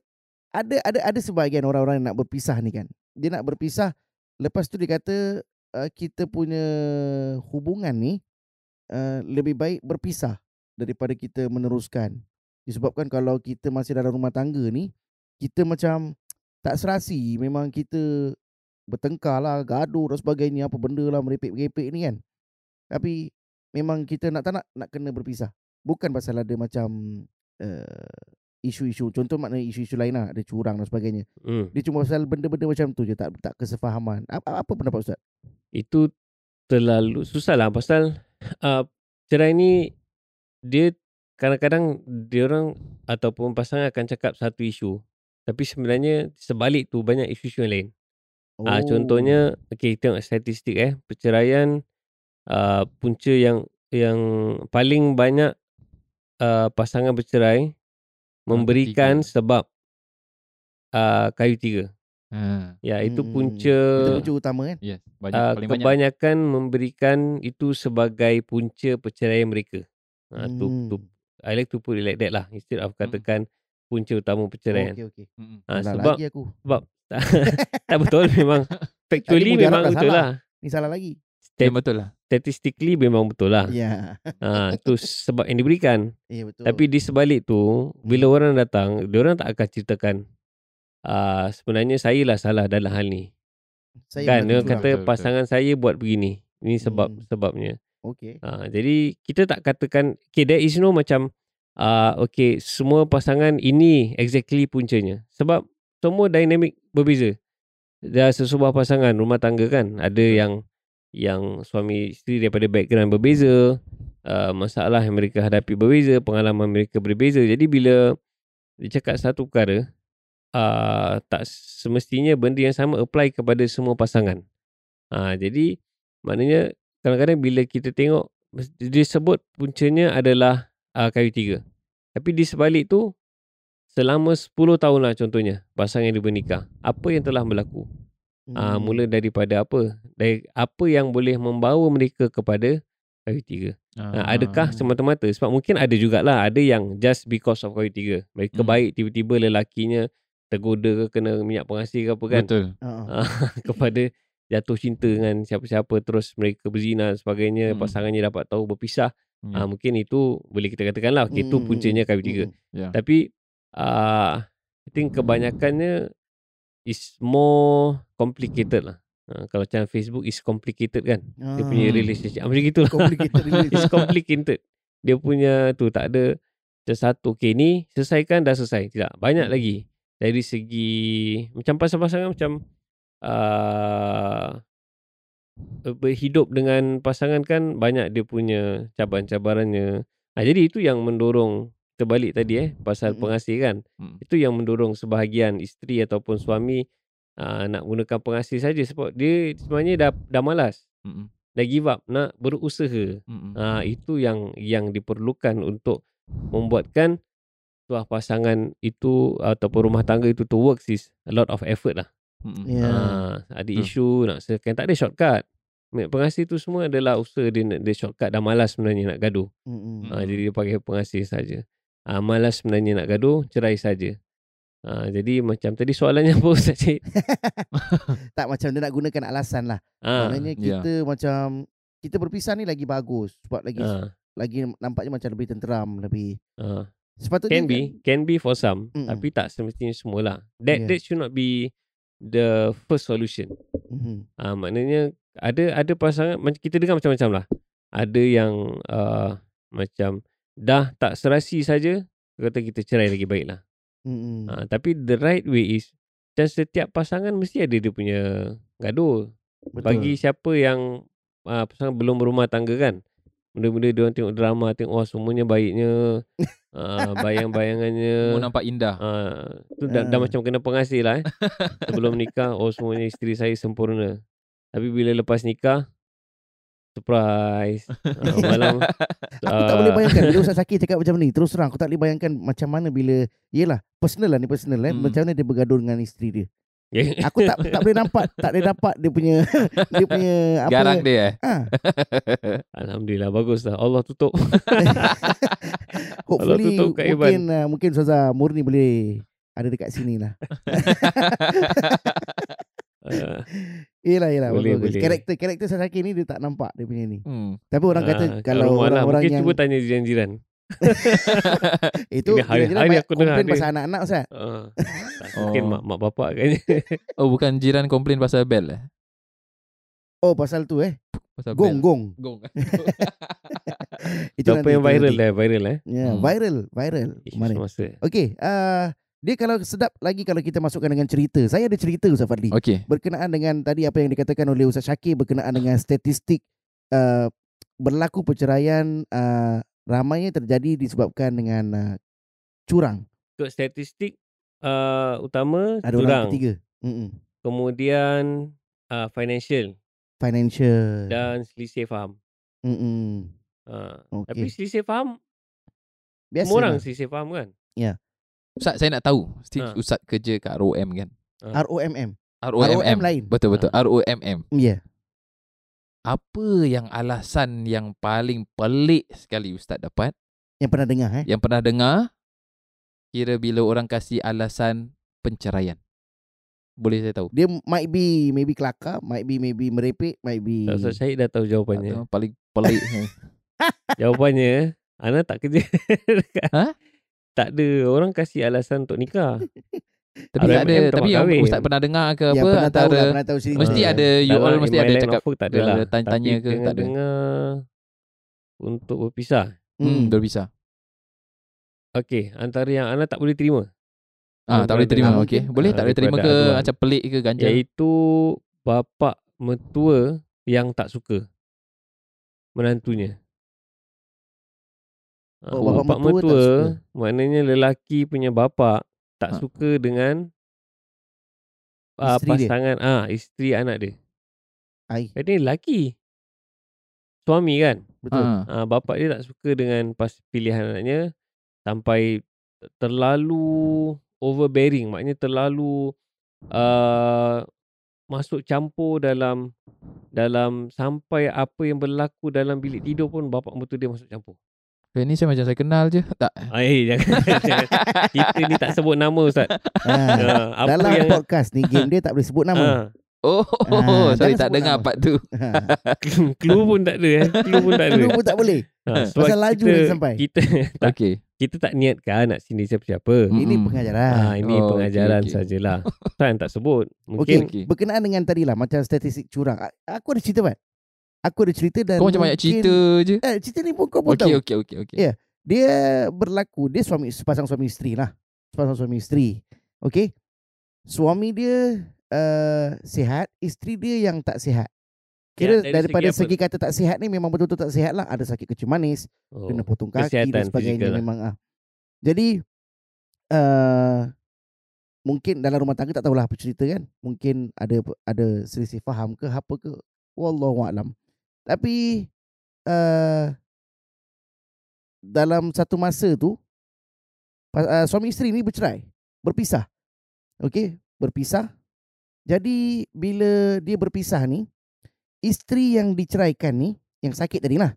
ada ada ada sebahagian orang-orang yang nak berpisah ni kan. Dia nak berpisah lepas tu dia kata uh, kita punya hubungan ni uh, lebih baik berpisah daripada kita meneruskan. Disebabkan kalau kita masih dalam rumah tangga ni kita macam tak serasi memang kita bertengkar lah, gaduh dan sebagainya apa benda lah merepek-merepek ni kan. Tapi memang kita nak tak nak nak kena berpisah. Bukan pasal ada macam uh, isu-isu contoh maknanya isu-isu lain lah ada curang dan sebagainya. Hmm. Dia cuma pasal benda-benda macam tu je tak tak kesefahaman. Apa, apa pendapat ustaz? Itu terlalu susah lah pasal uh, cerai ni dia kadang-kadang dia orang ataupun pasangan akan cakap satu isu tapi sebenarnya sebalik tu banyak isu-isu yang lain. Oh. Uh, contohnya okey tengok statistik eh perceraian uh, punca yang yang paling banyak uh, pasangan bercerai memberikan tiga. sebab uh, kayu tiga. Ha. Ya itu Hmm, punca itu punca utama kan? Yes, banyak uh, paling banyak. kebanyakan memberikan itu sebagai punca perceraian mereka. Uh, tu, tu, Hmm. I like to put it like that lah instead of katakan punca utama perceraian. Okey okey. Salah sebab lagi aku. sebab tak betul memang factually memang betul salah. lah. Ni salah lagi. Stat- betul lah. Statistically memang betul lah. Ya. Ha, tu sebab yang diberikan. Ya betul. Tapi di sebalik tu bila orang datang, dia orang tak akan ceritakan uh, sebenarnya saya lah salah dalam hal ni. saya kan dia melakukan kata Betul, betul. pasangan saya buat begini. Ini sebab Hmm. sebabnya. Okey. Ha, jadi kita tak katakan okay there is no macam uh, okay semua pasangan ini exactly puncanya. Sebab semua dinamik berbeza. Dah sesebuah pasangan rumah tangga kan ada yang yang suami isteri daripada background berbeza, uh, masalah yang mereka hadapi berbeza, pengalaman mereka berbeza. Jadi bila dia cakap satu perkara, uh, tak semestinya benda yang sama apply kepada semua pasangan. Uh, jadi maknanya kadang-kadang bila kita tengok dia sebut puncanya adalah uh, kayu tiga. Tapi di sebalik tu selama 10 tahun lah contohnya pasangan yang bernikah. Apa yang telah berlaku? Ah, Hmm. mula daripada apa? Dari apa yang boleh membawa mereka kepada kahwin tiga. Ah, adakah Ah. semata-mata sebab mungkin ada jugalah ada yang just because of kahwin tiga. Mereka Hmm. baik tiba-tiba lelakinya tergoda ke kena minyak pengasih ke apa kan Betul. Ah, kepada jatuh cinta dengan siapa-siapa terus mereka berzina dan sebagainya Hmm. pasangannya dapat tahu berpisah Hmm. ah, mungkin itu boleh kita katakan lah okay, itu hmm, puncanya hmm, kahwin tiga hmm. Ya. tapi uh, I think kebanyakannya is more complicated lah uh, kalau macam Facebook is complicated kan dia punya Ah. relationship ah, macam gitulah Complicated it's complicated dia punya tu tak ada macam satu okay ni selesaikan dah selesai tidak banyak Hmm. lagi dari segi macam pasangan-pasangan macam uh, berhidup dengan pasangan kan banyak dia punya cabaran-cabarannya. Ha, jadi itu yang mendorong terbalik tadi eh pasal pengasih kan. Mm. Itu yang mendorong sebahagian isteri ataupun suami uh, nak gunakan pengasih saja sebab dia sebenarnya dah dah malas, dah give up nak berusaha. Ha, itu yang yang diperlukan untuk membuatkan sebuah pasangan itu ataupun rumah tangga itu to work is a lot of effort lah. Mm-mm. Ya. Ah, ada Betul. isu nak selesaikan tak ada shortcut. Pengasih tu semua adalah usaha dia nak dia shortcut dah malas sebenarnya nak gaduh. Mm-mm. Ah, jadi dia pakai pengasih saja. Ah, malas sebenarnya nak gaduh, cerai saja. Ah, jadi macam tadi soalannya apa Ustaz Cik? Tak macam dia nak gunakan alasan lah. Ah, Maknanya ya. kita macam kita berpisah ni lagi bagus sebab lagi ah, lagi nampaknya macam lebih tenteram, lebih ah. sepatutnya Can be, can be for some, Mm-mm. tapi tak semestinya semualah. That Yeah. that should not be the first solution. Mhm. Ah, maknanya ada ada pasangan macam kita dengar macam-macam lah. Ada yang uh, macam dah tak serasi saja kata kita cerai lagi baik lah. Mm-mm. Ah, tapi the right way is dan setiap pasangan mesti ada dia punya gaduh. Betul. Bagi siapa yang uh, pasangan belum berumah tangga kan. Benda-benda dia orang tengok drama tengok oh semuanya baiknya. uh, bayang-bayangannya Semua nampak indah. Ah, tu dah, dah Ah. macam kena pengasih lah eh. Sebelum nikah, oh semuanya isteri saya sempurna. Tapi bila lepas nikah, surprise. Ah, malam. Aku tak boleh bayangkan bila Ustaz Syakir cakap macam ni. Terus terang aku tak boleh bayangkan macam mana bila yelah personal lah ni personal eh. Hmm. Macam mana dia bergaduh dengan isteri dia. Aku tak tak boleh nampak, tak boleh dapat dia punya dia punya apa. Garang dia eh. Ah, Alhamdulillah, bagus lah. Allah tutup. hopefully tutup kat Iban. mungkin uh, mungkin Ustazah Murni boleh ada dekat sini lah. Ah, Yelah yelah Boleh, bagus, boleh. Karakter karakter Ustaz Syakir ni dia tak nampak dia punya ni. Hmm. Tapi orang kata ah, kat kalau rumah lah. orang-orang Mungkin yang cuba tanya jiran-jiran. itu Ini hari- dia hari banyak aku dengar komplain dia. pasal anak-anak Ustaz. Tak, mungkin Oh. mak, mak bapak kan. Oh bukan jiran komplain pasal bel eh. Oh pasal tu eh. Pasal Gong bel. gong. Gong. Itu Apa yang viral nanti. dah, viral eh. Ya, Hmm. viral, viral. Mana? semasa. Okey, uh, dia kalau sedap lagi kalau kita masukkan dengan cerita. Saya ada cerita Ustaz Fadli. Okey. Berkenaan dengan tadi apa yang dikatakan oleh Ustaz Syakir berkenaan dengan statistik uh, berlaku perceraian uh, ramainya terjadi disebabkan dengan uh, curang. Ikut statistik uh, utama Ada orang curang. ketiga. Mm-mm. Kemudian uh, financial Financial. dan selisih faham. Mm-mm. Uh, Okey. Tapi selisih faham Biasa Semua orang lah. selisih faham kan? Ustaz saya nak tahu. Ha. Ustaz kerja kat ROM kan. ROMM. ROMM. ROM lain. Betul betul. ROMM. Ya. Apa yang alasan yang paling pelik sekali Ustaz dapat Yang pernah dengar eh. yang pernah dengar kira bila orang kasih alasan penceraian. Boleh saya tahu? Dia might be maybe kelakar, might be maybe merepek, might be Tak usah Syahid dah tahu jawapannya. Atau paling pelik. Jawapannya Ana tak kerja Ha? Tak ada Orang kasih alasan untuk nikah Tapi tak ada RMM tapi yang kahwin. Ustaz pernah dengar ke Ya, apa pernah tahu antara lah, pernah tahu cerita. mesti ada you Tak all mesti ada cakap tak ada ada lah tanya-tanya Tapi ke, tak ada? dengar Untuk berpisah hmm, berpisah. Okey Antara yang Ana tak boleh terima Ah tak boleh terima okey. Boleh tak boleh terima ke aduan. macam pelik ke ganjal? Iaitu Bapa mertua Yang tak suka Menantunya Ah, Oh, bapa mertua suka. Maknanya lelaki punya bapa Tak Ha. suka dengan ah, Isteri dia. pasangan ah isteri anak dia. Ai, Ini lelaki. Suami kan. betul. Ah. Ah, bapak dia tak suka dengan pas pilihan anaknya sampai terlalu overbearing, maknanya terlalu uh, masuk campur dalam dalam sampai apa yang berlaku dalam bilik tidur pun bapak mertua dia masuk campur. Eh, ni saya macam saya kenal je. Tak. Eh jangan, jangan. Kita ni tak sebut nama Ustaz. Ha. Ha, apa Dalam yang podcast ni game dia tak boleh sebut nama. ha, Oh, Ah, sorry tak dengar nama. part tu. Ha. clue pun tak ada eh. Clue pun tak ada. Dulu pun tak boleh. Ha, Pasal laju dia sampai. Kita tak, Okay. kita tak niatkan nak sindir siapa-siapa. Ini pengajaran. Ha, ini Oh, pengajaran okey, okey. sajalah. Tuan tak sebut. Mungkin Okey. berkenaan dengan tadi lah macam statistik curang. Aku ada cerita Pat. Aku ada cerita dan Kau macam banyak cerita je. Eh, cerita ni pun kau pun Okey, tahu. okey, okey, okey. Ya. Dia berlaku, dia suami sepasang suami isteri lah. Sepasang suami isteri. Okey. Suami dia uh, sihat, isteri dia yang tak sihat. Kira Ya, dari daripada segi segi, kata tak sihat ni memang betul-betul tak sihat lah. Ada sakit kecil manis, oh, kena potong kaki kesihatan dan sebagainya lah. memang ah. Jadi uh, mungkin dalam rumah tangga tak tahulah apa cerita kan. Mungkin ada ada selisih faham ke apa ke. Wallahu alam. Tapi uh, dalam satu masa tu pa- uh, suami isteri ni bercerai, berpisah. Okey, berpisah. Jadi bila dia berpisah ni, isteri yang diceraikan ni, yang sakit tadi lah,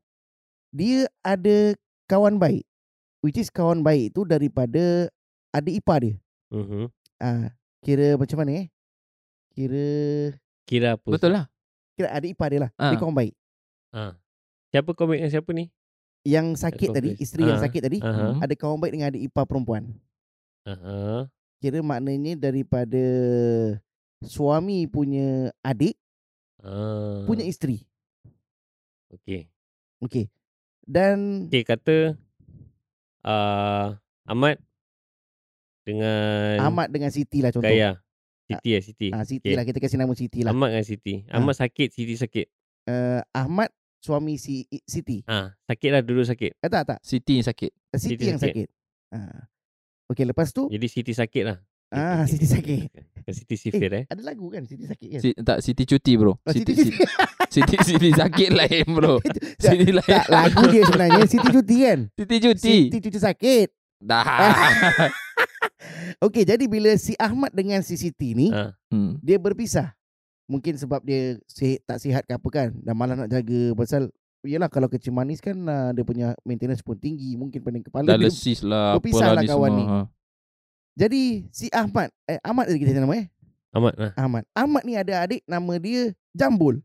dia ada kawan baik. Which is kawan baik tu daripada adik ipar dia. Mhm. Ah, kira macam mana eh? Kira Kira apa? Betul lah. kira adik ipar dia lah. Dia Ah. kawan baik. Ha. Siapa komik dengan siapa ni? Yang sakit tadi, isteri yang Ah. sakit tadi, Aha. ada kawan baik dengan adik ipar perempuan. Aha. Kira maknanya daripada suami punya adik Ah. punya isteri. Okey. Okey. Dan Okey kata uh, Ahmad dengan Ahmad dengan Siti lah contoh. Gaya. Siti ya, Siti. Ah, Siti Okey. lah kita kasih nama Siti lah. Ahmad dengan Siti. Ah. Ahmad sakit, Siti sakit. Uh, Ahmad suami si Siti. Ah, sakit lah dulu sakit. Eh, tak tak. Siti yang sakit. Uh, Siti, Siti yang sakit. Ah. Okey lepas tu Jadi Siti sakit lah. ah Okey, Siti sakit. Kan Siti sifir eh. Ada lagu kan Siti sakit kan? Si, tak, Siti cuti bro. Oh, Siti, Siti Siti, Siti, Siti sakit lain bro. Tak, Siti lain. tak lagu dia sebenarnya Siti cuti kan? Siti cuti. Siti cuti sakit. Dah. Okey jadi bila si Ahmad dengan si Siti ni Ah. hmm. dia berpisah. Mungkin sebab dia sihat, tak sihat ke apa kan dan malah nak jaga pasal Yelah kalau kecil manis kan uh, dia punya maintenance pun tinggi mungkin pening kepala dia. Dialysis lah. berpisah apalah lah ni kawan semua. ni. Ha. Jadi si Ahmad eh Ahmad tadi kita nama eh Ahmad lah. Ahmad. Ahmad ni ada adik nama dia Jambul.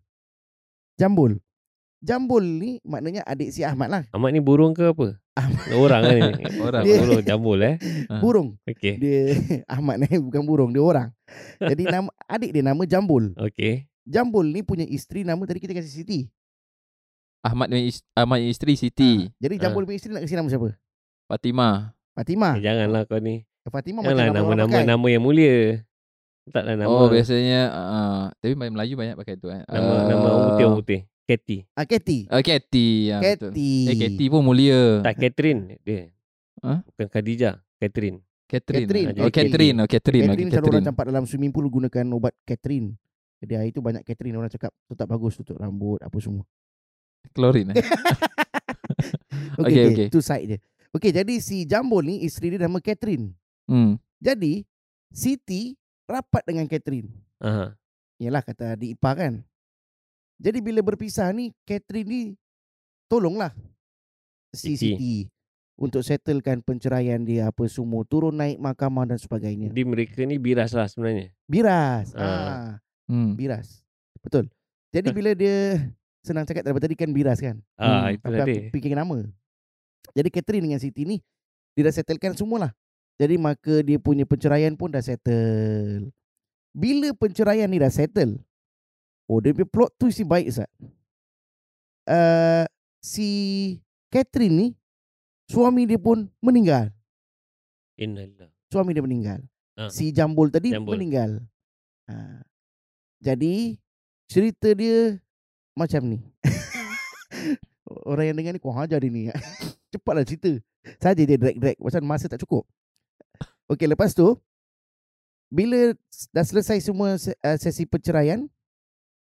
Jambul. Jambul ni maknanya adik si Ahmad lah. Ahmad ni burung ke apa? Ahmad. Orang kan ni. Orang. Dia- Burung jambul eh. Ah. Burung. Okey. Dia Ahmad ni bukan burung, dia orang. Jadi nama adik dia nama Jambul. Okey. Jambul ni punya isteri nama tadi kita kasih Siti. Ahmad dengan is- Ahmad isteri Siti. Ha. Jadi Ah. Jambul punya isteri nak kasih nama siapa? Fatimah. Fatimah. Eh, janganlah kau ni. Fatimah macam Janganlah nama orang nama-nama pakai. nama yang mulia. Taklah nama. oh biasanya. Uh, tapi Melayu Melayu banyak pakai tu. Eh. Nama Ah, nama orang putih orang putih. Katy. Ah, Katy. Katy. Ya, betul. Katy. Eh Katy pun mulia. Tak Catherine dia. Hah? Bukan Khadijah. Catherine. Catherine. Catherine. Oh Catherine. Oh Catherine. Catherine Okay, selalu orang Catherine. campak dalam swimming pool gunakan ubat Catherine. Jadi hari tu banyak Catherine orang cakap tu tak bagus tutup rambut apa semua. Klorin eh. Okey, okey. okey. Tu side dia. Okey jadi si Jambul ni isteri dia nama Catherine. Hmm. Jadi Siti rapat dengan Catherine. Aha. Yalah kata adik ipar kan. Jadi bila berpisah ni Catherine ni tolonglah si Siti. Siti untuk settlekan perceraian dia apa semua turun naik mahkamah dan sebagainya. Jadi mereka ni biras lah sebenarnya. Biras. Ah. Ah, Hmm. biras. Betul. Jadi bila dia senang cakap daripada tadi kan biras kan. Ah, Hmm, itu tadi. fikir nama. Jadi Catherine dengan Siti ni dia dah settlekan semualah. Jadi maka dia punya perceraian pun dah settle. Bila perceraian ni dah settle, oh dia punya plot twist ni baik Ustaz. Uh, si Catherine ni suami dia pun meninggal. Innalillah. Suami dia meninggal. Ah. Si Jambul tadi Jambul. meninggal. Ha. Jadi cerita dia macam ni. Orang yang dengar ni kau hajar dia ni. Cepatlah cerita. Saja dia drag-drag pasal masa tak cukup. Okey, lepas tu bila dah selesai semua se- uh, sesi perceraian,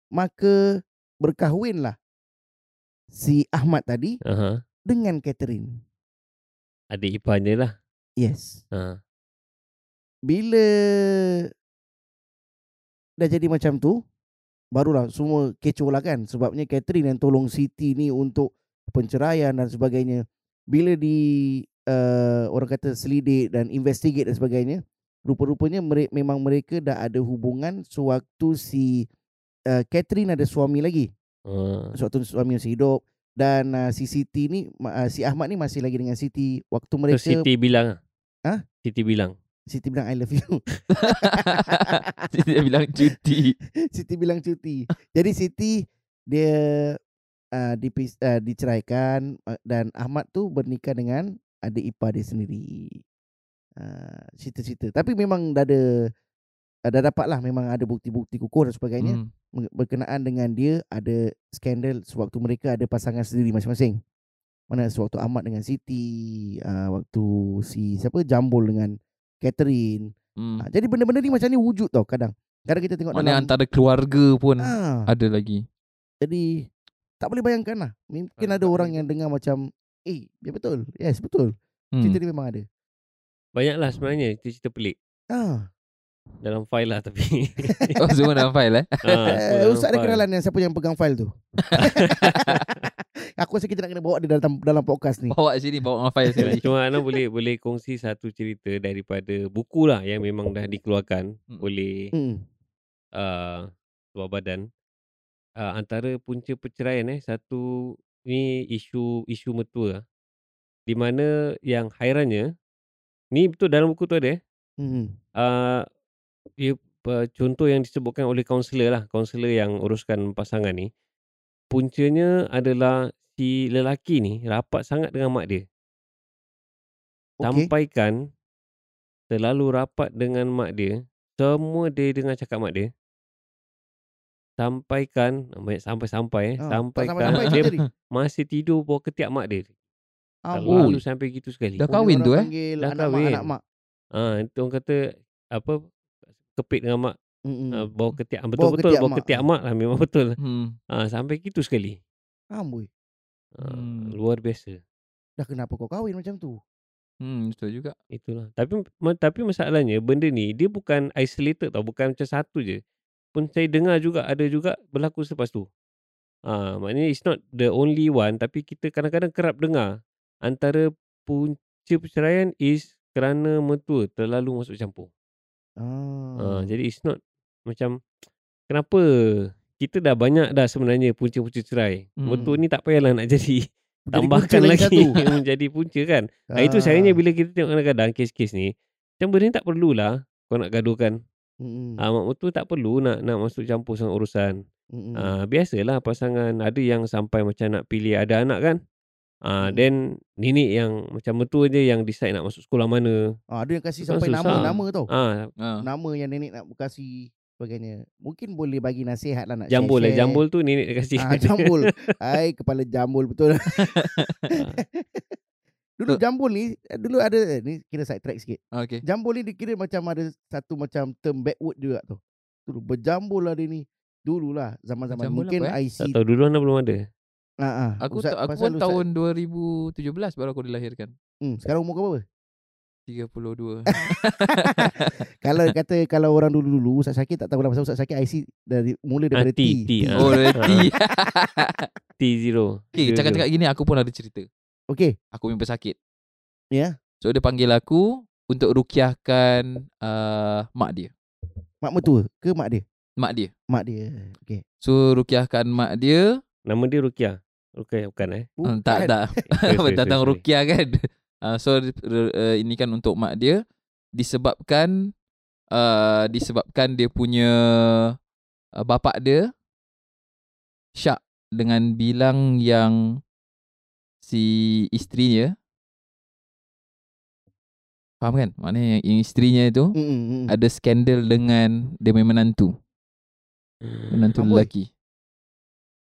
maka berkahwinlah si Ahmad tadi Aha. dengan Catherine. Adik ipar dia lah. Yes. Ha. Bila dah jadi macam tu barulah semua kecoh lah kan sebabnya Catherine yang tolong Siti ni untuk penceraian dan sebagainya bila di uh, orang kata selidik dan investigate dan sebagainya rupa-rupanya mere- memang mereka dah ada hubungan sewaktu si uh, Catherine ada suami lagi Ah. sewaktu suami masih hidup dan uh, si Siti ni uh, si Ahmad ni masih lagi dengan Siti waktu So, mereka Siti bilang ah. Hah? Siti bilang. Siti bilang I love you Dia bilang cuti. Siti bilang cuti. Jadi Siti dia uh, dipis, uh, diceraikan uh, dan Ahmad tu bernikah dengan adik ipar dia sendiri. Uh, cerita-cerita. Tapi memang dah ada uh, dah dapat lah memang ada bukti-bukti kukuh dan sebagainya Hmm. berkenaan dengan dia ada skandal sewaktu mereka ada pasangan sendiri masing-masing. Mana sewaktu Ahmad dengan Siti, uh, waktu si siapa Jambul dengan Catherine. Hmm. Uh, jadi benda-benda ni macam ni wujud tau kadang. Kadang kita tengok Mana dalam antara keluarga pun ah, ada lagi. Jadi tak boleh bayangkan lah. Mungkin ada orang yang dengar macam eh, ya betul. Yes, betul. Hmm. Cerita ni memang ada. Banyaklah sebenarnya cerita-cerita pelik. Ah, Dalam file lah tapi. Oh semua dalam file eh. Eh, dalam Ustaz ada kenalan yang siapa yang pegang file tu? Aku rasa kita nak kena bawa dia dalam dalam podcast ni. Bawa sini bawa file sekali. Cuma Ana boleh boleh kongsi satu cerita daripada buku lah yang memang dah dikeluarkan Hmm. oleh Hmm. uh, sebuah badan. Uh, antara punca perceraian eh satu ni isu isu mertua. Di mana yang hairannya ni betul dalam buku tu ada eh. Hmm. Uh, dia uh, contoh yang disebutkan oleh kaunselor lah, kaunselor yang uruskan pasangan ni. Puncanya adalah si lelaki ni rapat sangat dengan mak dia. Sampaikan terlalu rapat dengan mak dia, semua dia dengar cakap mak dia. Sampaikan, banyak sampai-sampai eh, Ah, tak sampaikan sampai-sampai dia masih tidur bawah ketiak mak dia. Amboi. Terlalu sampai gitu sekali. Dah kahwin tu, eh? Dah anak mak, kahwin. anak mak. Ah, itu orang kata apa kepit dengan mak Hmm. uh, bawah ketiak Bawah betul-betul ketiak bawah mak. ketiak mak lah memang betul. Hmm. Ah, sampai gitu sekali. Amboi. Ah, Hmm. luar biasa. Dah kenapa kau kahwin macam tu? Hmm, betul juga. Itulah. Tapi ma- tapi masalahnya benda ni dia bukan isolated tau, bukan macam satu je. Pun saya dengar juga ada juga berlaku selepas tu. Ah, maknanya it's not the only one tapi kita kadang-kadang kerap dengar antara punca perceraian is kerana mertua terlalu masuk campur. Ah. Ah, jadi it's not macam kenapa kita dah banyak dah sebenarnya punca-punca cerai. Hmm. Mertua ni tak payahlah nak jadi tambahkan lagi satu. menjadi punca kan. Ah. Itu sayangnya bila kita tengok kadang-kadang kes-kes ni, macam benda ni tak perlulah kau nak gaduhkan. Hmm. Ah, mertua tak perlu nak nak masuk campur sangat urusan. Hmm. Ah, biasalah pasangan ada yang sampai macam nak pilih ada anak kan. Ah, Hmm. then nenek yang macam mertua je yang decide nak masuk sekolah mana. Ah, ada yang kasih Bukan sampai susah. nama-nama tau. Ah, Ah. Nama yang nenek nak kasih sebagainya. Mungkin boleh bagi nasihat lah nak jambul eh, share-share. jambul tu nenek dia kasih. Ah, jambul. Hai, kepala jambul betul. dulu So- jambul ni, dulu ada, eh, ni kira side track sikit. Okay. Jambul ni dikira macam ada satu macam term backward juga tu. Dulu berjambul lah dia ni. Dulu lah zaman-zaman mungkin apa, eh? IC. tak tahu dulu mana belum ada. Ah, ah. Aku Ustaz- ta- aku pun Ustaz- tahun 2017 baru aku dilahirkan. Hmm, sekarang umur kau berapa? 32. kalau kata kalau orang dulu-dulu Ustaz Syakir tak tahu lah pasal Ustaz Syakir IC dari mula Ah, daripada T, T. T, ah. oh, reti. T0. okay, cakap-cakap gini aku pun ada cerita. Okey. Aku mimpi sakit. Ya. So dia panggil aku untuk rukiahkan uh, mak dia. Mak mertua ke mak dia? Mak dia. Mak dia. Okey. So rukiahkan mak dia. Nama dia Rukiah. Rukiah bukan eh. Hmm, tak tak. Sorry, sorry, Datang sorry. rukiah kan. Uh, so uh, ini kan untuk mak dia disebabkan uh, disebabkan dia punya uh, bapak dia syak dengan bilang yang si isterinya Faham kan? Maknanya yang isterinya itu Hmm, hmm, hmm. ada skandal dengan dia punya menantu. Menantu Amboi. lelaki.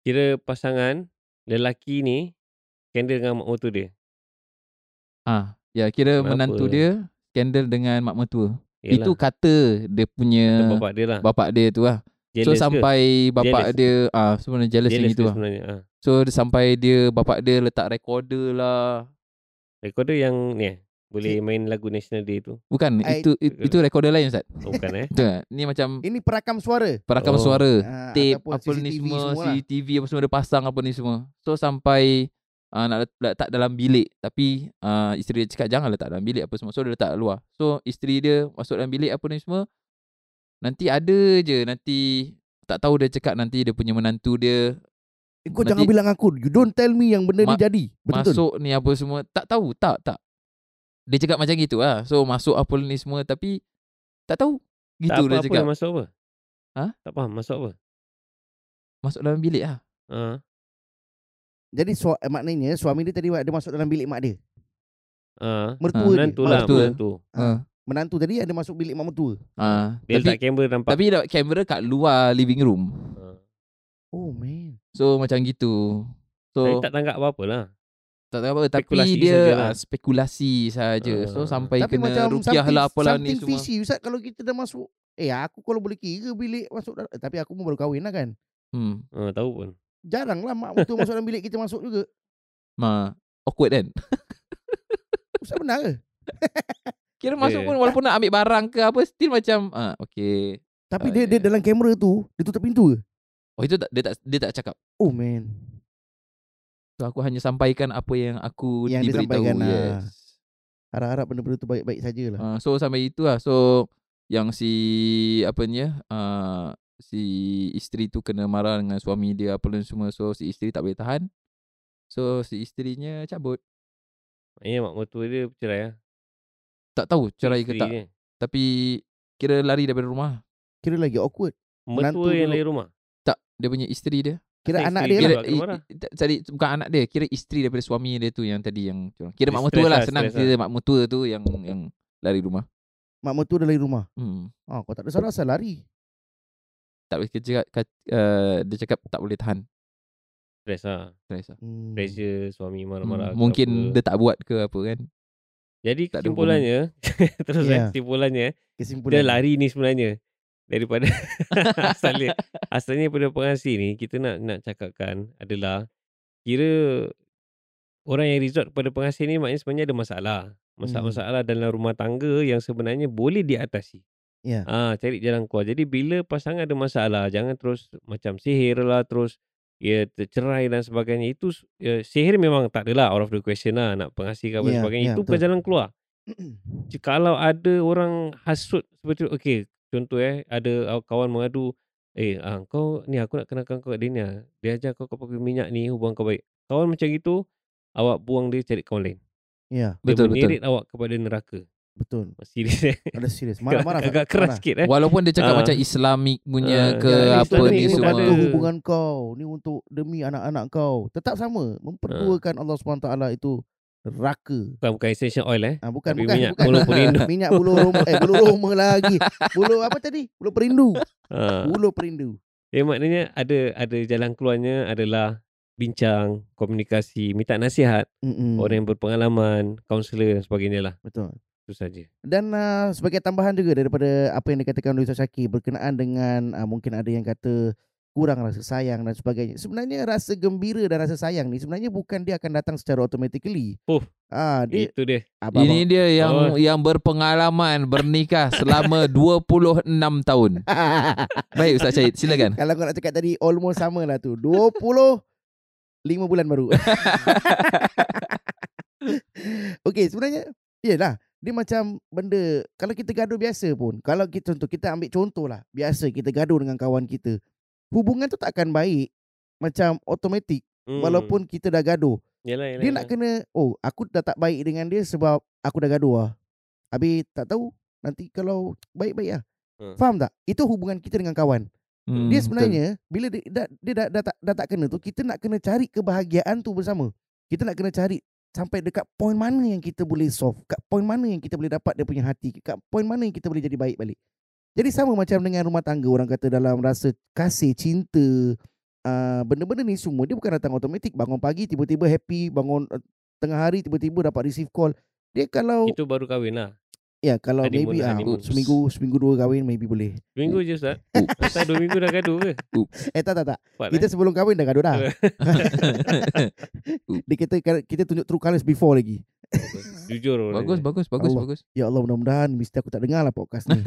Kira pasangan lelaki ni skandal dengan mak mertua dia. Ah, ya kira Kenapa? menantu dia skandal dengan mak mertua. Yalah, Itu kata dia punya kata bapak dia lah. bapak dia tu lah. Jealous so ke? sampai bapak Jealous. dia ah sebenarnya jealous, Jealous yang itu ke lah. sebenarnya. Ah. So dia sampai dia bapak dia letak recorder lah. Recorder yang ni eh. Boleh main lagu National Day tu. Bukan, I- itu itu, itu recorder lain Ustaz. Oh, bukan eh. Betul tak? Ni macam Ini perakam suara. perakam Oh. suara, Ah, tape apa ni CCTV semua, semua lah. CCTV apa semua dia pasang apa ni semua. So sampai uh, nak let- letak dalam bilik tapi uh, isteri dia cakap jangan letak dalam bilik apa semua. So dia letak luar. So isteri dia masuk dalam bilik apa ni semua. Nanti ada je nanti tak tahu dia cakap nanti dia punya menantu dia Eh, kau Nanti- jangan bilang aku. You don't tell me yang benda ni jadi. Betul. masuk ni apa semua. Tak tahu, tak, tak. Dia cakap macam gitu lah. So masuk apa ni semua tapi tak tahu. Gitu tak dia apa-apa cakap. masuk apa? Ha? Tak faham masuk apa? Masuk dalam bilik lah. Ha. Jadi su- eh, maknanya suami dia tadi ada masuk dalam bilik mak dia. Ha. Mertua Ah, dia. Menantu lah, Menantu. menantu. Ha. Menantu tadi ada masuk bilik mak mertua. Ah, Dia tapi letak kamera nampak. tapi dapat kamera kat luar living room. Ha. Oh man. So macam gitu. Saya So tak tangkap apa-apa lah. Tak tahu apa tapi Spekulasi dia sajalah. ah, spekulasi saja. So Ah. sampai Tapi kena something, lah apalah something ni semua. fishy Ustaz kalau kita dah masuk. Eh aku kalau boleh kira bilik masuk dalam, eh, tapi aku pun baru kahwin lah kan. Hmm. Ha, tahu pun. Jarang lah mak mertua masuk dalam bilik kita masuk juga. Ma awkward kan? Ustaz benar ke? Kira masuk Eh. pun walaupun nak ambil barang ke apa still macam ah okey. Tapi Ah, dia, dia ya. dalam kamera tu dia tutup pintu ke? Oh itu tak dia tak dia tak cakap. Oh man. So aku hanya sampaikan apa yang aku Yang dia diberitahu. sampaikan, ah. yes. Harap-harap benda-benda tu baik-baik sajalah. Uh, so sampai itu lah. So yang si apa ni uh, si isteri tu kena marah dengan suami dia apa dan semua. So si isteri tak boleh tahan. So si isterinya cabut. Maknanya mak mertua dia bercerai lah. Tak tahu cerai ke Isteri tak. dia. Tapi kira lari daripada rumah. Kira lagi awkward. Menantu Mertua yang lahir rumah. Tak, dia punya isteri dia. Kira anak isteri dia lah. Kira pula kena marah. i- i- tadi bukan anak dia, kira isteri daripada suami dia tu yang tadi yang curang. Kira Dia mak mertua lah, lah, senang stress lah. kira mak mertua tu yang yang lari rumah. Mak mertua dah lari rumah. Hmm. Ah, kau tak ada salah asal lari. Tak boleh dia cakap, uh, dia cakap tak boleh tahan. Stress lah. Stress lah. Hmm. Pressure suami marah-marah. Hmm, mungkin apa. dia tak buat ke apa kan. Jadi kesimpulannya, terus yeah. kesimpulannya, Kesimpulan. dia lari ni sebenarnya daripada asalnya asalnya pada pengasih ni kita nak nak cakapkan adalah kira orang yang resort pada pengasih ni maknanya sebenarnya ada masalah. Masalah-masalah dalam rumah tangga yang sebenarnya boleh diatasi. Ya. Ah, cari jalan keluar. Jadi bila pasangan ada masalah, jangan terus macam sihir lah, terus ya tercerai dan sebagainya. Itu ya, sihir memang tak adalah out of the question lah nak pengasih ke apa Ya, sebagainya. ya, Itu bukan betul. jalan keluar. Kalau ada orang hasut seperti okey, contoh eh, ada uh, kawan mengadu, eh, ah, kau ni aku nak kenalkan kau kat dia ni. ah. Dia ajar kau kau pakai minyak ni, hubungan kau baik. Kawan macam gitu, awak buang dia cari kawan lain. Ya, Dia Betul, betul. menyeret awak kepada neraka. betul. Serius eh. Ada serius. Marah-marah. Agak keras sikit eh. Walaupun dia cakap Ah. macam Islamik punya Ah, ke ya, apa Islamik ni ni semua. pada- Membantu hubungan kau. Ni untuk demi anak-anak kau. Tetap sama. Memperduakan Allah SWT itu neraka. Bukan bukan essential oil eh. Ah, bukan, Tapi bukan. minyak bukan. bulu perindu. minyak bulu roma. Eh, bulu roma lagi. Bulu apa tadi? Bulu perindu. Ha. Bulu perindu. Ya maknanya ada ada jalan keluarnya adalah bincang, komunikasi, minta nasihat Mm-mm. orang yang berpengalaman, kaunselor dan sebagainya lah. Betul. Itu saja. Dan uh, sebagai tambahan juga daripada apa yang dikatakan oleh Ustaz Syakir berkenaan dengan uh, mungkin ada yang kata kurang rasa sayang dan sebagainya. Sebenarnya rasa gembira dan rasa sayang ni sebenarnya bukan dia akan datang secara automatically. Oh. Ah, dia Itu dia. abang, Ini dia yang Oh. yang berpengalaman bernikah selama 26 tahun. Baik Ustaz Syahid, silakan. Kalau kau nak cakap tadi almost sama lah tu. 20 5 bulan baru. Okey, sebenarnya iyalah dia macam benda kalau kita gaduh biasa pun. Kalau kita contoh kita ambil contoh lah. Biasa kita gaduh dengan kawan kita. Hubungan tu tak akan baik macam automatik Hmm. walaupun kita dah gaduh. yalah, yalah, Dia nak kena oh aku dah tak baik dengan dia sebab aku dah gaduh lah. Habis tak tahu nanti kalau baik-baik lah. Hmm. Faham tak? Itu hubungan kita dengan kawan. Hmm, Dia betul. sebenarnya bila dia, dah, dia dah, dah, tak, dah tak kena tu kita nak kena cari kebahagiaan tu bersama. Kita nak kena cari sampai dekat poin mana yang kita boleh solve, kat poin mana yang kita boleh dapat dia punya hati, kat poin mana yang kita boleh jadi baik balik. Jadi sama macam dengan rumah tangga orang kata dalam rasa kasih, cinta, uh, benda-benda ni semua dia bukan datang automatik. Bangun pagi tiba-tiba happy, bangun uh, tengah hari tiba-tiba dapat receive call. Dia kalau Itu baru kahwin lah. ya kalau honeymoon, maybe ah honeymoon. seminggu seminggu dua kahwin maybe boleh. Seminggu je Ustaz. Asal dua minggu dah gaduh ke? Eh tak tak tak. Cepat Kita eh? sebelum kahwin dah gaduh dah. Dia kita kita tunjuk true colours before lagi. Jujur orangnya. Bagus, bagus, bagus, Allah. bagus. Ya Allah mudah-mudahan mesti aku tak dengar lah podcast ni.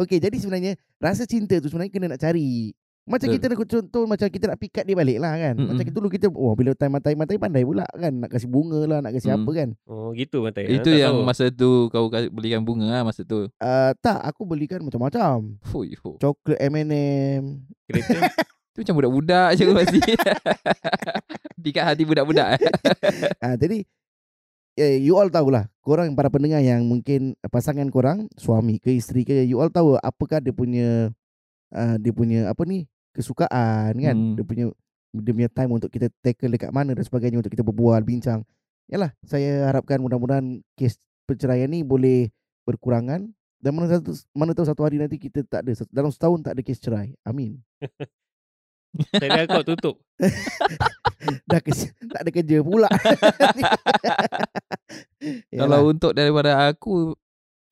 Okey, jadi sebenarnya rasa cinta tu sebenarnya kena nak cari. Macam Betul. kita nak contoh macam kita nak pick up dia balik lah kan. Mm-mm. Macam dulu kita wah bila time matai-matai pandai pula kan nak kasih bunga lah, nak kasih Mm. apa kan. Oh gitu Matai. Itu Tak yang tahu. masa tu kau belikan bunga lah masa tu. Uh, tak, aku belikan macam-macam. Fui, fu. Coklat M&M. Kereta. Tu macam budak-budak je masih. Pikat hati budak-budak. Ah, jadi eh, you all tahulah korang para pendengar yang mungkin pasangan korang suami ke isteri ke you all tahu apakah dia punya uh, dia punya apa ni kesukaan kan Hmm. dia punya dia punya time untuk kita tackle dekat mana dan sebagainya untuk kita berbual bincang yalah saya harapkan mudah-mudahan kes perceraian ni boleh berkurangan dan mana satu mana tahu satu hari nanti kita tak ada dalam setahun tak ada kes cerai amin Tadi kau tutup. dah kes, tak ada kerja pula Kalau untuk daripada aku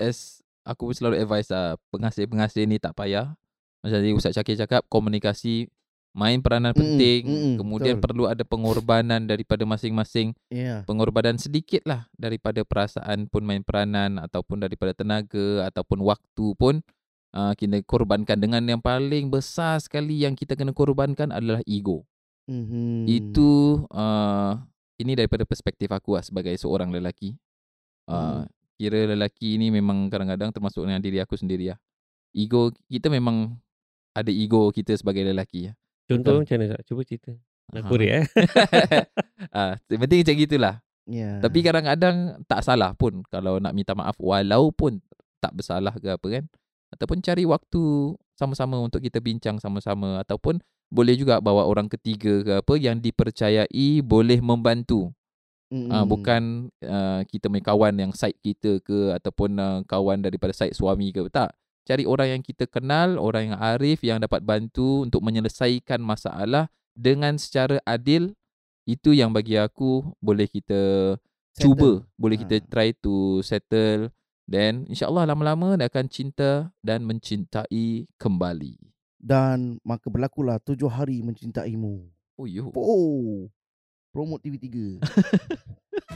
as aku pun selalu advise lah pengasih-pengasih ni tak payah. Macam tadi Ustaz Syakir cakap komunikasi main peranan penting. mm-mm, Kemudian betul. perlu ada pengorbanan daripada masing-masing. ya Pengorbanan sedikit lah daripada perasaan pun main peranan ataupun daripada tenaga ataupun waktu pun uh, kita korbankan dengan yang paling besar sekali yang kita kena korbankan adalah ego. Mhm. Itu uh, ini daripada perspektif aku lah sebagai seorang lelaki. Uh, Hmm. Kira lelaki ni memang kadang-kadang termasuk dengan diri aku sendiri lah. Ego kita memang ada ego kita sebagai lelaki. lah. Contoh macam mana? Cuba cerita. Nak korek eh. Ah, penting macam gitulah. Ya. Tapi kadang-kadang tak salah pun kalau nak minta maaf walaupun tak bersalah ke apa kan. Ataupun cari waktu sama-sama untuk kita bincang sama-sama ataupun boleh juga bawa orang ketiga ke apa yang dipercayai boleh membantu. Mm-mm. Ah bukan uh, kita punya kawan yang side kita ke ataupun uh, kawan daripada side suami ke tak. Cari orang yang kita kenal, orang yang arif yang dapat bantu untuk menyelesaikan masalah dengan secara adil. Itu yang bagi aku boleh kita Settle. cuba, boleh kita Ah. try to settle then insyaallah lama-lama dia akan cinta dan mencintai kembali. dan maka berlakulah tujuh hari mencintaimu. Oh yo. Oh. Promote TV3.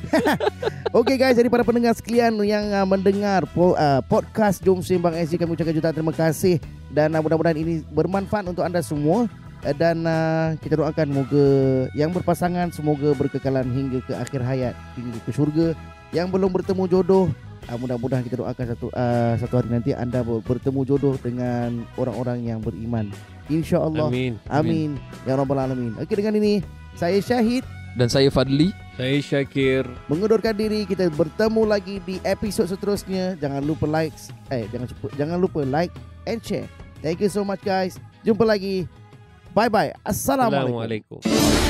Okey guys, jadi para pendengar sekalian yang uh, mendengar po, uh, podcast Jom Sembang SG kami ucapkan jutaan terima kasih dan uh, mudah-mudahan ini bermanfaat untuk anda semua uh, dan uh, kita doakan moga yang berpasangan semoga berkekalan hingga ke akhir hayat hingga ke syurga yang belum bertemu jodoh uh, mudah-mudahan kita doakan satu uh, satu hari nanti anda ber- bertemu jodoh dengan orang-orang yang beriman insyaallah Amin. Amin. Ya Rabbal Alamin. Okey dengan ini saya Syahid Dan saya Fadli Saya Syakir. mengundurkan diri. Kita bertemu lagi di episod seterusnya. Jangan lupa like eh jangan lupa jangan lupa like and share. Thank you so much guys. Jumpa lagi. Bye bye. Assalamualaikum. Assalamualaikum.